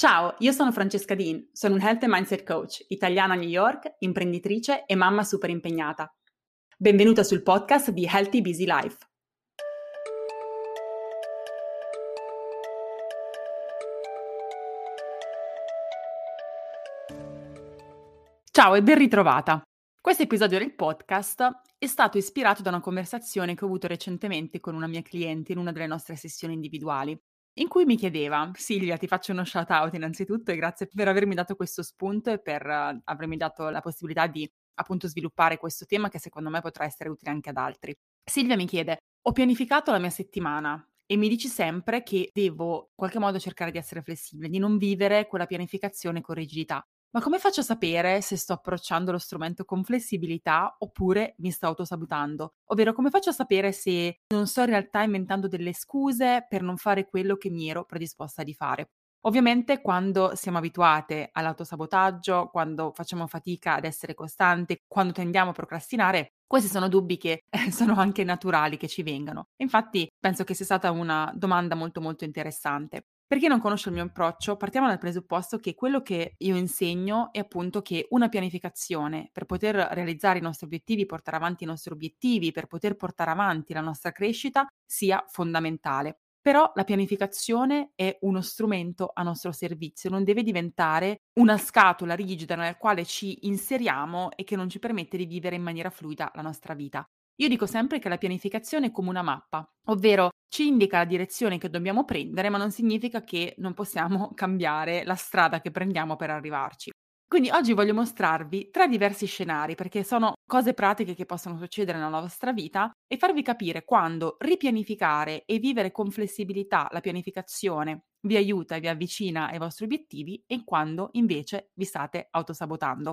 Ciao, io sono Francesca Dean, sono un Health and Mindset Coach, italiana a New York, imprenditrice e mamma super impegnata. Benvenuta sul podcast di Healthy Busy Life. Ciao e ben ritrovata. Questo episodio del podcast è stato ispirato da una conversazione che ho avuto recentemente con una mia cliente in una delle nostre sessioni individuali in cui mi chiedeva: "Silvia, ti faccio uno shout out innanzitutto e grazie per avermi dato questo spunto e per uh, avermi dato la possibilità di, appunto, sviluppare questo tema che secondo me potrà essere utile anche ad altri". Silvia mi chiede: "Ho pianificato la mia settimana e mi dici sempre che devo in qualche modo cercare di essere flessibile, di non vivere quella pianificazione con rigidità. Ma come faccio a sapere se sto approcciando lo strumento con flessibilità oppure mi sto autosabotando? Ovvero come faccio a sapere se non sto in realtà inventando delle scuse per non fare quello che mi ero predisposta di fare? Ovviamente quando siamo abituate all'autosabotaggio, quando facciamo fatica ad essere costanti, quando tendiamo a procrastinare, questi sono dubbi che eh, sono anche naturali che ci vengano. Infatti penso che sia stata una domanda molto molto interessante. Per chi non conosce il mio approccio, partiamo dal presupposto che quello che io insegno è appunto che una pianificazione per poter realizzare i nostri obiettivi, portare avanti i nostri obiettivi, per poter portare avanti la nostra crescita, sia fondamentale. Però la pianificazione è uno strumento a nostro servizio, non deve diventare una scatola rigida nella quale ci inseriamo e che non ci permette di vivere in maniera fluida la nostra vita. Io dico sempre che la pianificazione è come una mappa, ovvero ci indica la direzione che dobbiamo prendere, ma non significa che non possiamo cambiare la strada che prendiamo per arrivarci. Quindi oggi voglio mostrarvi tre diversi scenari perché sono cose pratiche che possono succedere nella vostra vita e farvi capire quando ripianificare e vivere con flessibilità la pianificazione vi aiuta e vi avvicina ai vostri obiettivi e quando invece vi state autosabotando.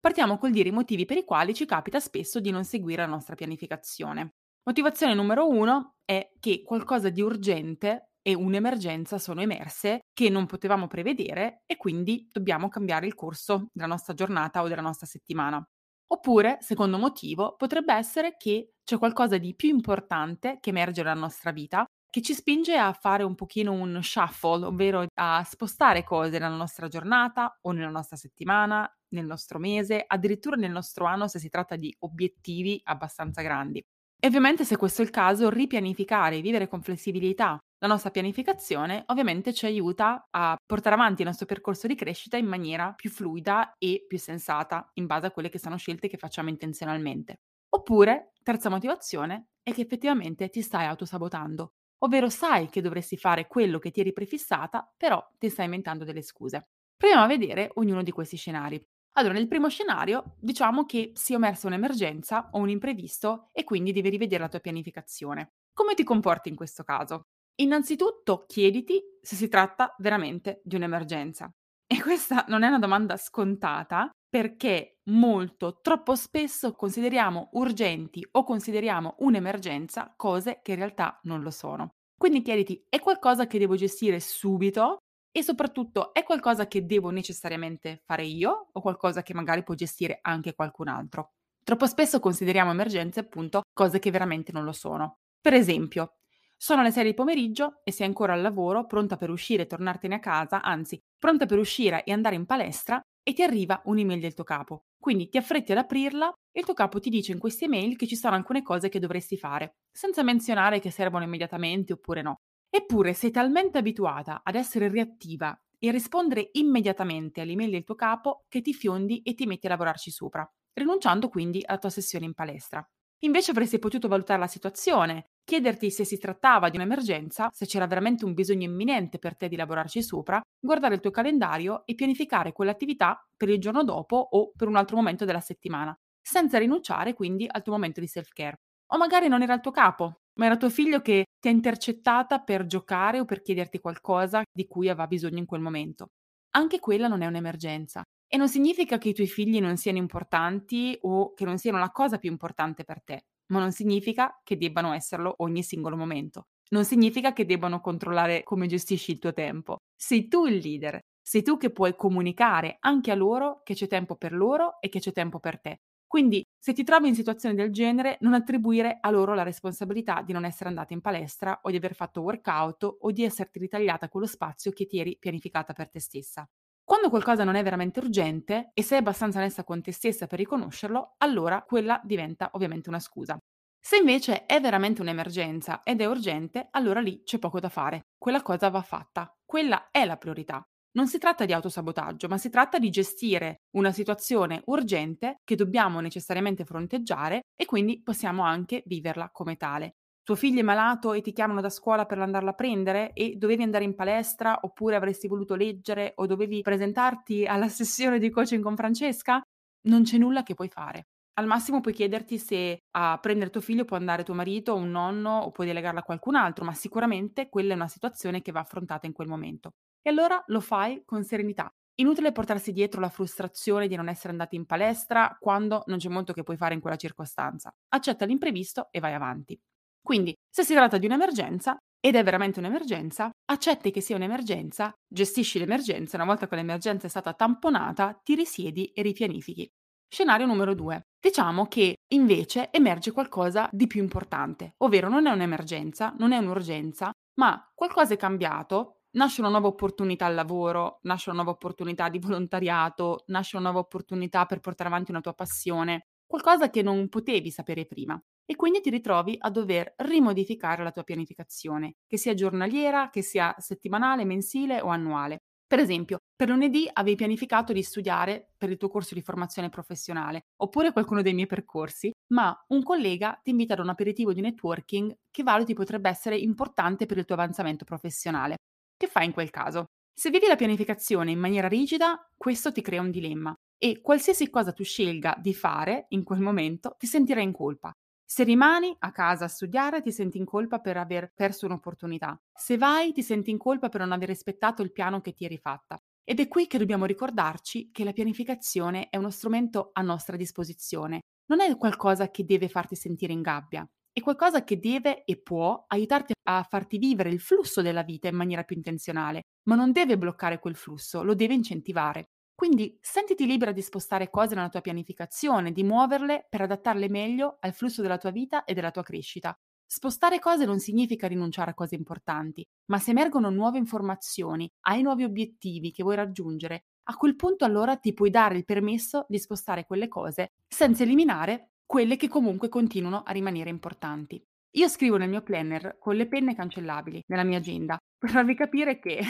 Partiamo col dire i motivi per i quali ci capita spesso di non seguire la nostra pianificazione. Motivazione numero uno è che qualcosa di urgente e un'emergenza sono emerse che non potevamo prevedere e quindi dobbiamo cambiare il corso della nostra giornata o della nostra settimana. Oppure, secondo motivo, potrebbe essere che c'è qualcosa di più importante che emerge nella nostra vita che ci spinge a fare un pochino un shuffle, ovvero a spostare cose nella nostra giornata o nella nostra settimana, nel nostro mese, addirittura nel nostro anno se si tratta di obiettivi abbastanza grandi. E ovviamente se questo è il caso, ripianificare vivere con flessibilità la nostra pianificazione ovviamente ci aiuta a portare avanti il nostro percorso di crescita in maniera più fluida e più sensata in base a quelle che sono scelte che facciamo intenzionalmente. Oppure, terza motivazione, è che effettivamente ti stai autosabotando ovvero sai che dovresti fare quello che ti eri prefissata, però ti stai inventando delle scuse. Proviamo a vedere ognuno di questi scenari. Allora, nel primo scenario, diciamo che si è emersa un'emergenza o un imprevisto e quindi devi rivedere la tua pianificazione. Come ti comporti in questo caso? Innanzitutto chiediti se si tratta veramente di un'emergenza. E questa non è una domanda scontata perché molto, troppo spesso consideriamo urgenti o consideriamo un'emergenza cose che in realtà non lo sono. Quindi chiediti, è qualcosa che devo gestire subito? E soprattutto, è qualcosa che devo necessariamente fare io o qualcosa che magari può gestire anche qualcun altro? Troppo spesso consideriamo emergenze appunto cose che veramente non lo sono. Per esempio, sono le 6 di pomeriggio e sei ancora al lavoro, pronta per uscire e tornartene a casa, anzi, pronta per uscire e andare in palestra e ti arriva un'email del tuo capo. Quindi ti affretti ad aprirla e il tuo capo ti dice in queste email che ci sono alcune cose che dovresti fare, senza menzionare che servono immediatamente oppure no. Eppure sei talmente abituata ad essere reattiva e a rispondere immediatamente all'email del tuo capo che ti fiondi e ti metti a lavorarci sopra, rinunciando quindi alla tua sessione in palestra. Invece avresti potuto valutare la situazione, chiederti se si trattava di un'emergenza, se c'era veramente un bisogno imminente per te di lavorarci sopra, guardare il tuo calendario e pianificare quell'attività per il giorno dopo o per un altro momento della settimana, senza rinunciare quindi al tuo momento di self-care. O magari non era il tuo capo, ma era tuo figlio che ti ha intercettata per giocare o per chiederti qualcosa di cui aveva bisogno in quel momento. Anche quella non è un'emergenza, e non significa che i tuoi figli non siano importanti o che non siano la cosa più importante per te, ma non significa che debbano esserlo ogni singolo momento. Non significa che debbano controllare come gestisci il tuo tempo. Sei tu il leader, sei tu che puoi comunicare anche a loro che c'è tempo per loro e che c'è tempo per te. Quindi, se ti trovi in situazioni del genere, non attribuire a loro la responsabilità di non essere andata in palestra o di aver fatto workout o di esserti ritagliata quello spazio che ti eri pianificata per te stessa. Quando qualcosa non è veramente urgente e sei abbastanza onesta con te stessa per riconoscerlo, allora quella diventa ovviamente una scusa. Se invece è veramente un'emergenza ed è urgente, allora lì c'è poco da fare. Quella cosa va fatta. Quella è la priorità. Non si tratta di autosabotaggio, ma si tratta di gestire una situazione urgente che dobbiamo necessariamente fronteggiare e quindi possiamo anche viverla come tale. Tuo figlio è malato e ti chiamano da scuola per andarlo a prendere e dovevi andare in palestra oppure avresti voluto leggere o dovevi presentarti alla sessione di coaching con Francesca? Non c'è nulla che puoi fare. Al massimo puoi chiederti se a prendere tuo figlio può andare tuo marito, un nonno o puoi delegarla a qualcun altro, ma sicuramente quella è una situazione che va affrontata in quel momento. E allora lo fai con serenità. Inutile portarsi dietro la frustrazione di non essere andati in palestra quando non c'è molto che puoi fare in quella circostanza. Accetta l'imprevisto e vai avanti. Quindi, se si tratta di un'emergenza, ed è veramente un'emergenza, accetti che sia un'emergenza, gestisci l'emergenza, una volta che l'emergenza è stata tamponata, ti risiedi e ripianifichi. Scenario numero due. Diciamo che invece emerge qualcosa di più importante, ovvero non è un'emergenza, non è un'urgenza, ma qualcosa è cambiato nasce una nuova opportunità al lavoro, nasce una nuova opportunità di volontariato, nasce una nuova opportunità per portare avanti una tua passione, qualcosa che non potevi sapere prima. E quindi ti ritrovi a dover rimodificare la tua pianificazione, che sia giornaliera, che sia settimanale, mensile o annuale. Per esempio, per lunedì avevi pianificato di studiare per il tuo corso di formazione professionale, oppure qualcuno dei miei percorsi, ma un collega ti invita ad un aperitivo di networking che valuti potrebbe essere importante per il tuo avanzamento professionale. Che fai in quel caso? Se vivi la pianificazione in maniera rigida, questo ti crea un dilemma e qualsiasi cosa tu scelga di fare in quel momento ti sentirai in colpa. Se rimani a casa a studiare ti senti in colpa per aver perso un'opportunità. Se vai ti senti in colpa per non aver rispettato il piano che ti eri fatta. Ed è qui che dobbiamo ricordarci che la pianificazione è uno strumento a nostra disposizione. Non è qualcosa che deve farti sentire in gabbia, è qualcosa che deve e può aiutarti a farti vivere il flusso della vita in maniera più intenzionale, ma non deve bloccare quel flusso, lo deve incentivare. Quindi sentiti libera di spostare cose nella tua pianificazione, di muoverle per adattarle meglio al flusso della tua vita e della tua crescita. Spostare cose non significa rinunciare a cose importanti, ma se emergono nuove informazioni, hai nuovi obiettivi che vuoi raggiungere, a quel punto allora ti puoi dare il permesso di spostare quelle cose senza eliminare quelle che comunque continuano a rimanere importanti. Io scrivo nel mio planner con le penne cancellabili nella mia agenda per farvi capire che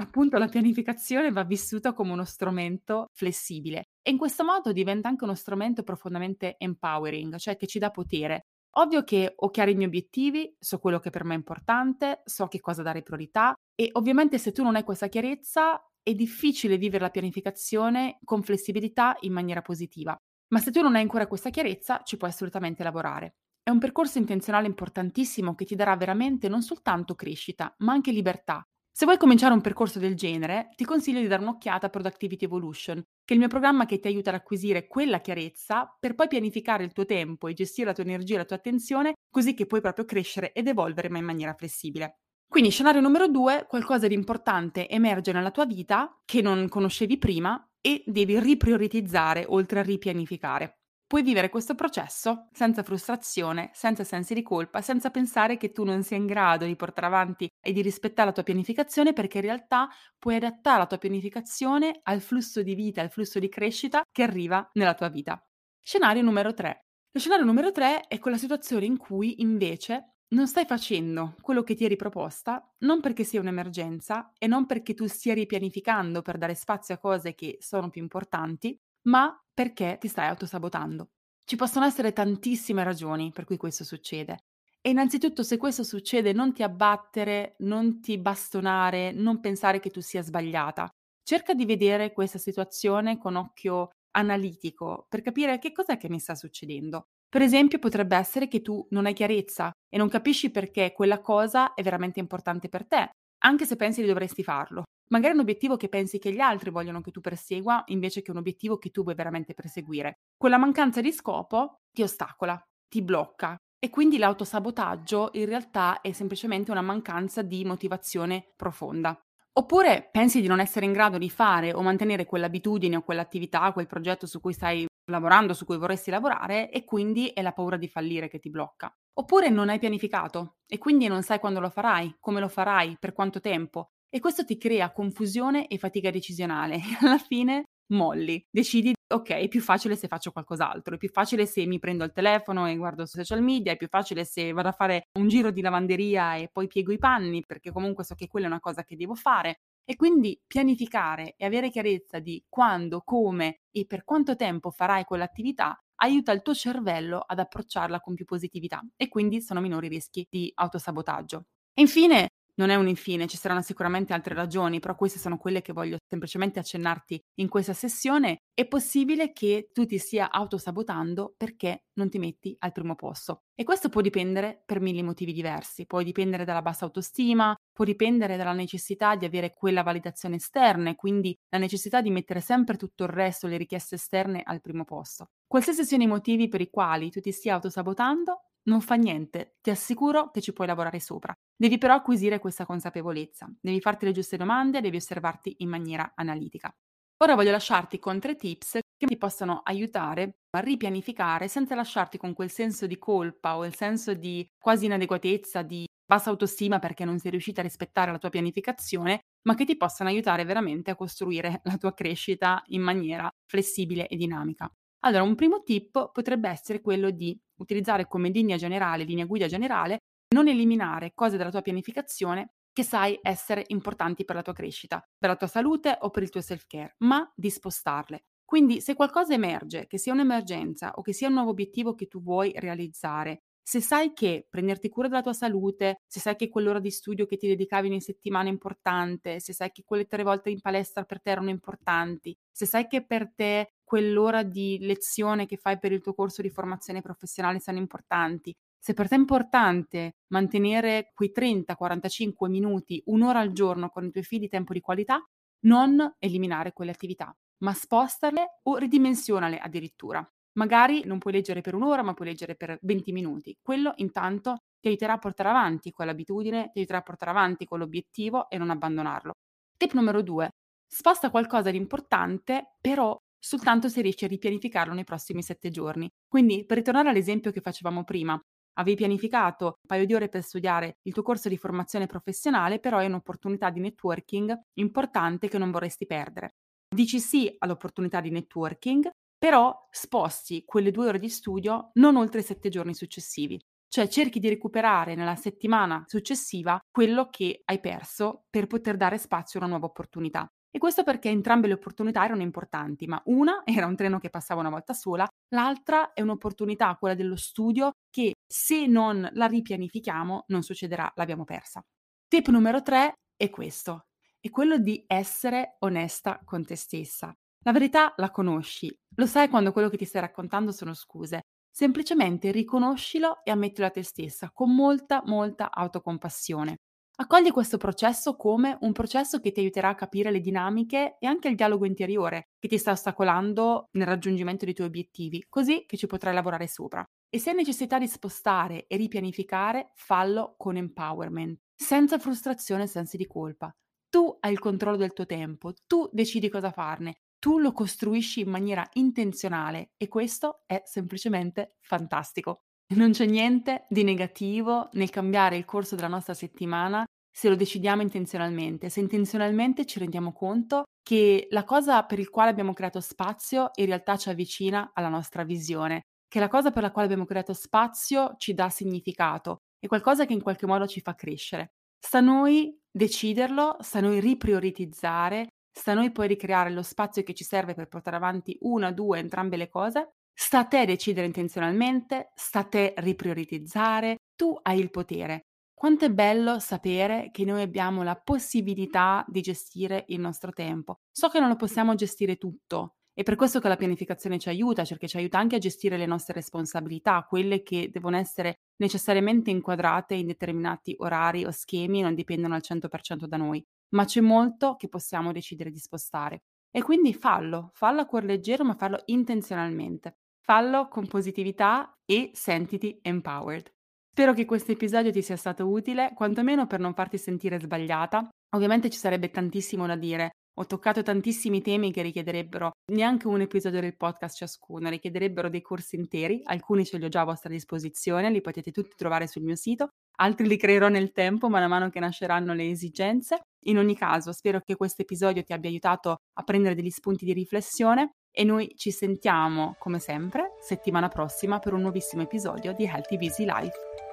appunto la pianificazione va vissuta come uno strumento flessibile e in questo modo diventa anche uno strumento profondamente empowering, cioè che ci dà potere. Ovvio che ho chiari i miei obiettivi, so quello che per me è importante, so che cosa dare priorità e ovviamente se tu non hai questa chiarezza è difficile vivere la pianificazione con flessibilità in maniera positiva. Ma se tu non hai ancora questa chiarezza, ci puoi assolutamente lavorare. È un percorso intenzionale importantissimo che ti darà veramente non soltanto crescita, ma anche libertà. Se vuoi cominciare un percorso del genere, ti consiglio di dare un'occhiata a Productivity Evolution, che è il mio programma che ti aiuta ad acquisire quella chiarezza per poi pianificare il tuo tempo e gestire la tua energia e la tua attenzione così che puoi proprio crescere ed evolvere ma in maniera flessibile. Quindi scenario numero due, qualcosa di importante emerge nella tua vita che non conoscevi prima e devi riprioritizzare oltre a ripianificare. Puoi vivere questo processo senza frustrazione, senza sensi di colpa, senza pensare che tu non sia in grado di portare avanti e di rispettare la tua pianificazione perché in realtà puoi adattare la tua pianificazione al flusso di vita, al flusso di crescita che arriva nella tua vita. Scenario numero 3. Lo scenario numero 3 è quella situazione in cui invece non stai facendo quello che ti eri proposta, non perché sia un'emergenza e non perché tu stia ripianificando per dare spazio a cose che sono più importanti, ma perché ti stai autosabotando. Ci possono essere tantissime ragioni per cui questo succede. E innanzitutto se questo succede non ti abbattere, non ti bastonare, non pensare che tu sia sbagliata. Cerca di vedere questa situazione con occhio analitico per capire che cos'è che mi sta succedendo. Per esempio, potrebbe essere che tu non hai chiarezza e non capisci perché quella cosa è veramente importante per te, anche se pensi che dovresti farlo. Magari un obiettivo che pensi che gli altri vogliono che tu persegua invece che un obiettivo che tu vuoi veramente perseguire. Quella mancanza di scopo ti ostacola, ti blocca e quindi l'autosabotaggio in realtà è semplicemente una mancanza di motivazione profonda. Oppure pensi di non essere in grado di fare o mantenere quell'abitudine o quell'attività, quel progetto su cui stai lavorando, su cui vorresti lavorare e quindi è la paura di fallire che ti blocca. Oppure non hai pianificato e quindi non sai quando lo farai, come lo farai, per quanto tempo. E questo ti crea confusione e fatica decisionale. E alla fine molli, decidi ok, è più facile se faccio qualcos'altro, è più facile se mi prendo il telefono e guardo social media, è più facile se vado a fare un giro di lavanderia e poi piego i panni perché comunque so che quella è una cosa che devo fare e quindi pianificare e avere chiarezza di quando, come e per quanto tempo farai quell'attività aiuta il tuo cervello ad approcciarla con più positività e quindi sono minori i rischi di autosabotaggio. Infine, non è un infine, ci saranno sicuramente altre ragioni, però queste sono quelle che voglio semplicemente accennarti in questa sessione. È possibile che tu ti stia autosabotando perché non ti metti al primo posto. E questo può dipendere per mille motivi diversi. Può dipendere dalla bassa autostima, può dipendere dalla necessità di avere quella validazione esterna e quindi la necessità di mettere sempre tutto il resto, le richieste esterne al primo posto. Qualsiasi siano i motivi per i quali tu ti stia autosabotando, non fa niente, ti assicuro che ci puoi lavorare sopra. Devi però acquisire questa consapevolezza, devi farti le giuste domande, devi osservarti in maniera analitica. Ora voglio lasciarti con tre tips che ti possano aiutare a ripianificare senza lasciarti con quel senso di colpa o il senso di quasi inadeguatezza, di bassa autostima perché non sei riuscita a rispettare la tua pianificazione, ma che ti possano aiutare veramente a costruire la tua crescita in maniera flessibile e dinamica. Allora, un primo tip potrebbe essere quello di utilizzare come linea generale, linea guida generale, non eliminare cose dalla tua pianificazione che sai essere importanti per la tua crescita, per la tua salute o per il tuo self-care, ma di spostarle. Quindi se qualcosa emerge, che sia un'emergenza o che sia un nuovo obiettivo che tu vuoi realizzare, se sai che prenderti cura della tua salute, se sai che quell'ora di studio che ti dedicavi in settimana è importante, se sai che quelle tre volte in palestra per te erano importanti, se sai che per te quell'ora di lezione che fai per il tuo corso di formazione professionale sono importanti, se per te è importante mantenere quei 30-45 minuti, un'ora al giorno con i tuoi figli tempo di qualità, non eliminare quelle attività, ma spostarle o ridimensionale addirittura. Magari non puoi leggere per un'ora, ma puoi leggere per 20 minuti. Quello intanto ti aiuterà a portare avanti quell'abitudine, ti aiuterà a portare avanti quell'obiettivo e non abbandonarlo. Tip numero due, sposta qualcosa di importante, però soltanto se riesci a ripianificarlo nei prossimi sette giorni. Quindi, per ritornare all'esempio che facevamo prima, avevi pianificato un paio di ore per studiare il tuo corso di formazione professionale, però è un'opportunità di networking importante che non vorresti perdere. Dici sì all'opportunità di networking, però sposti quelle due ore di studio non oltre i sette giorni successivi. Cioè cerchi di recuperare nella settimana successiva quello che hai perso per poter dare spazio a una nuova opportunità. E questo perché entrambe le opportunità erano importanti, ma una era un treno che passava una volta sola, l'altra è un'opportunità, quella dello studio, che se non la ripianifichiamo non succederà, l'abbiamo persa. Tip numero tre è questo, è quello di essere onesta con te stessa. La verità la conosci, lo sai quando quello che ti stai raccontando sono scuse. Semplicemente riconoscilo e ammettilo a te stessa con molta, molta autocompassione. Accogli questo processo come un processo che ti aiuterà a capire le dinamiche e anche il dialogo interiore che ti sta ostacolando nel raggiungimento dei tuoi obiettivi, così che ci potrai lavorare sopra. E se hai necessità di spostare e ripianificare, fallo con empowerment, senza frustrazione e sensi di colpa. Tu hai il controllo del tuo tempo, tu decidi cosa farne, tu lo costruisci in maniera intenzionale e questo è semplicemente fantastico. Non c'è niente di negativo nel cambiare il corso della nostra settimana se lo decidiamo intenzionalmente, se intenzionalmente ci rendiamo conto che la cosa per il quale abbiamo creato spazio in realtà ci avvicina alla nostra visione, che la cosa per la quale abbiamo creato spazio ci dà significato, è qualcosa che in qualche modo ci fa crescere. Sta a noi deciderlo, sta a noi riprioritizzare sta a noi poi ricreare lo spazio che ci serve per portare avanti una, due, entrambe le cose. Sta a te decidere intenzionalmente, sta a te riprioritizzare, tu hai il potere. Quanto è bello sapere che noi abbiamo la possibilità di gestire il nostro tempo. So che non lo possiamo gestire tutto, è per questo che la pianificazione ci aiuta, perché ci aiuta anche a gestire le nostre responsabilità, quelle che devono essere necessariamente inquadrate in determinati orari o schemi, non dipendono al 100% da noi ma c'è molto che possiamo decidere di spostare. E quindi fallo, fallo a cuor leggero, ma fallo intenzionalmente. Fallo con positività e sentiti empowered. Spero che questo episodio ti sia stato utile, quantomeno per non farti sentire sbagliata. Ovviamente ci sarebbe tantissimo da dire Ho toccato tantissimi temi che richiederebbero neanche un episodio del podcast ciascuno, richiederebbero dei corsi interi, alcuni ce li ho già a vostra disposizione, li potete tutti trovare sul mio sito, altri li creerò nel tempo man mano che nasceranno le esigenze. In ogni caso, spero che questo episodio ti abbia aiutato a prendere degli spunti di riflessione e noi ci sentiamo, come sempre, settimana prossima per un nuovissimo episodio di Healthy Busy Life.